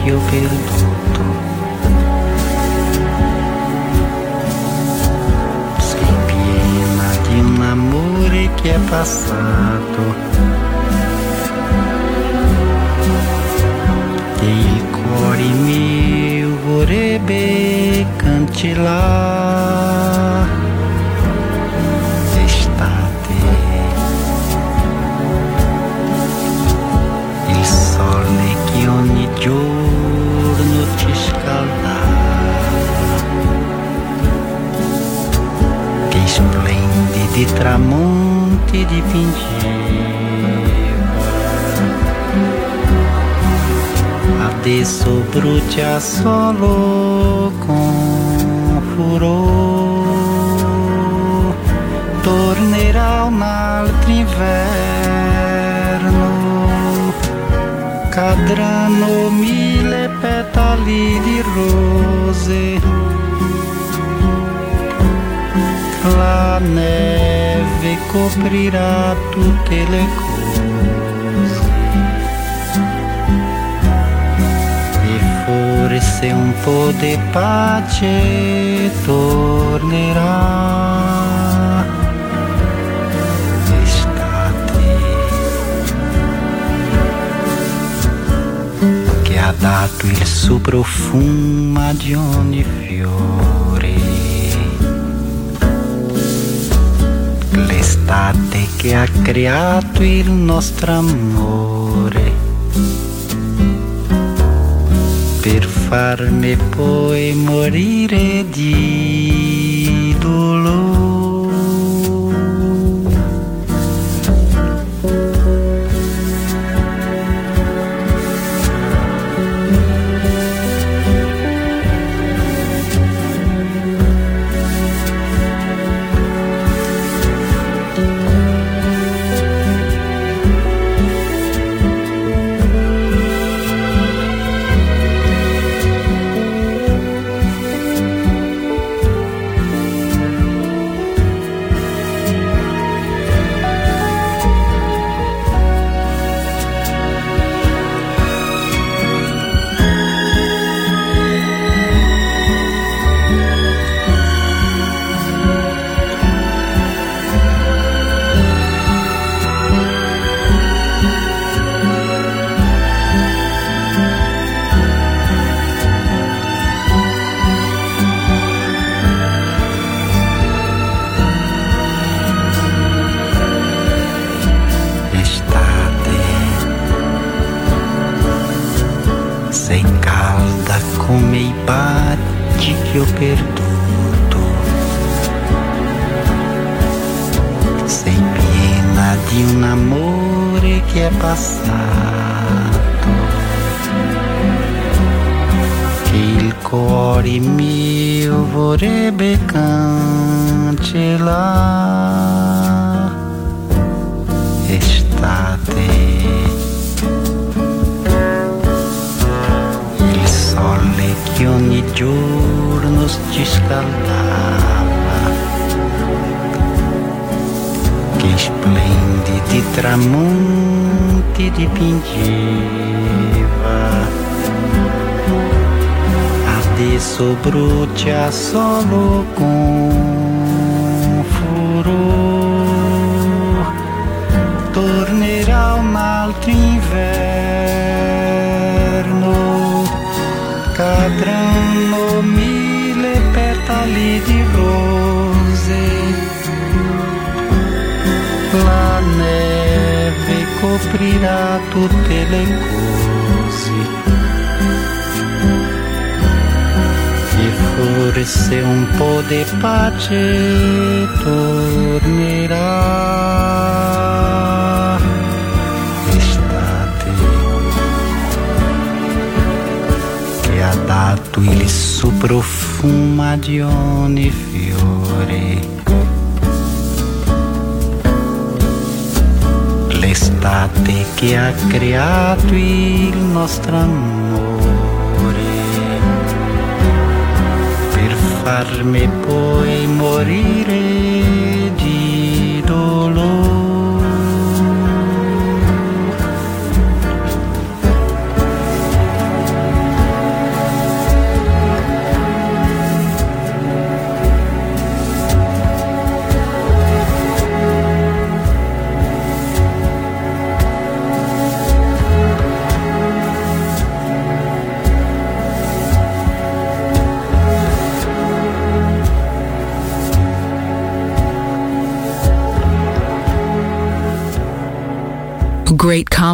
Baci che ho perduto. Sei piena di un amore che è passato. E il cuore mio tramonti dipingeva. Adesso brucia solo con furore. Tornerà un altro inverno. Cadranno mille petali di rose. La neve coprirà tutte le cose. E forse un po' di pace tornerà. Estate che ha dato il suo profumo ad ogni fiore. L'estate che ha creato il nostro amore per farmi poi morire di dolore. Sei piena di un amore che è passato. Che il cuore mio vorrebbe cancellare. Estate. il sole che ogni giorno ci scaldava, splendidi tramonti dipingeva. Adesso brucia solo con furore tornerà un altro inverno, cadranno mille petali di rose, neve coprirà tutte le cose. E forse un po' di pace tornerà. Estate che ha dato il suo profumo ad ogni fiore. L'estate che ha creato il nostro amore. Per farmi poi morire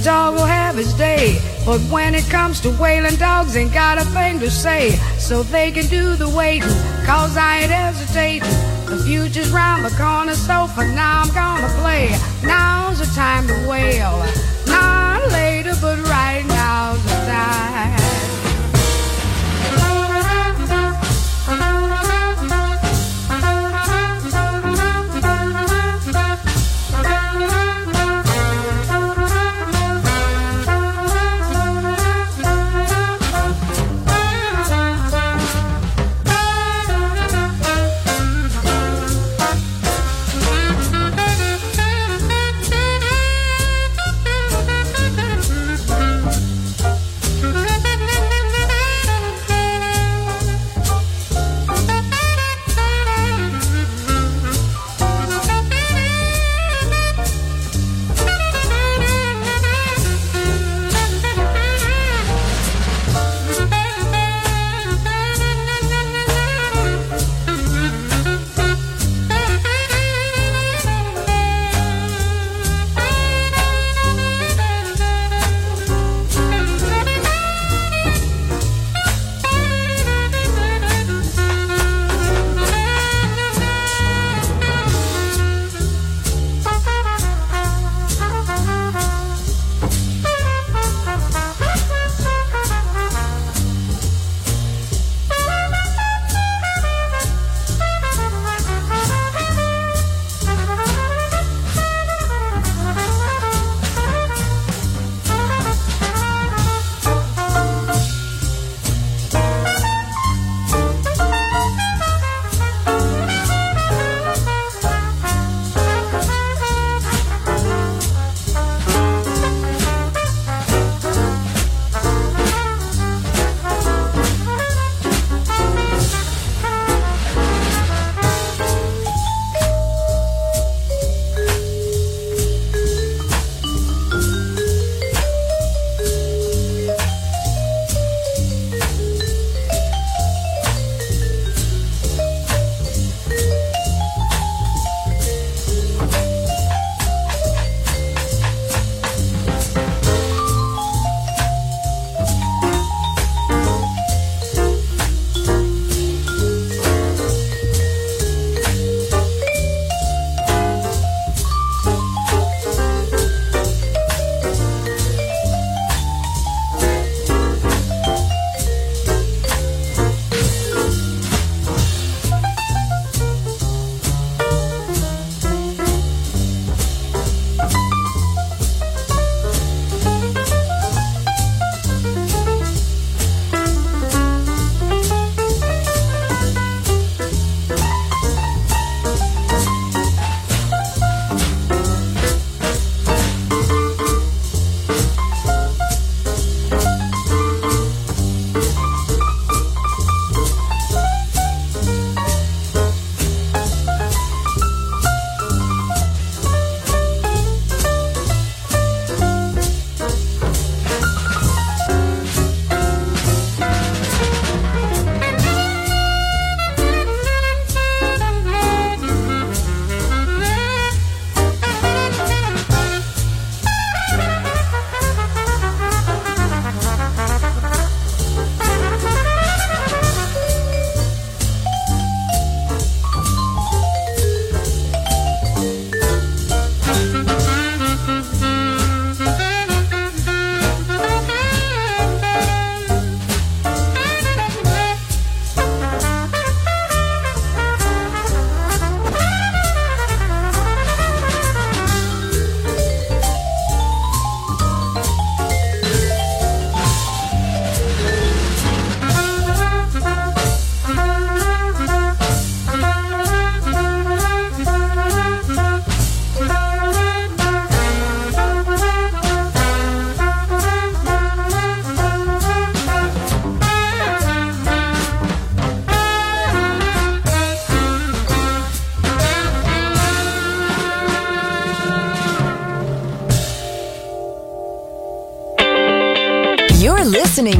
A dog will have his day. But when it comes to wailing, dogs ain't got a thing to say. So they can do the waiting, cause I ain't hesitating. The future's round the corner, so for now I'm gonna play. Now's the time to wail. Not later, but right now's the time.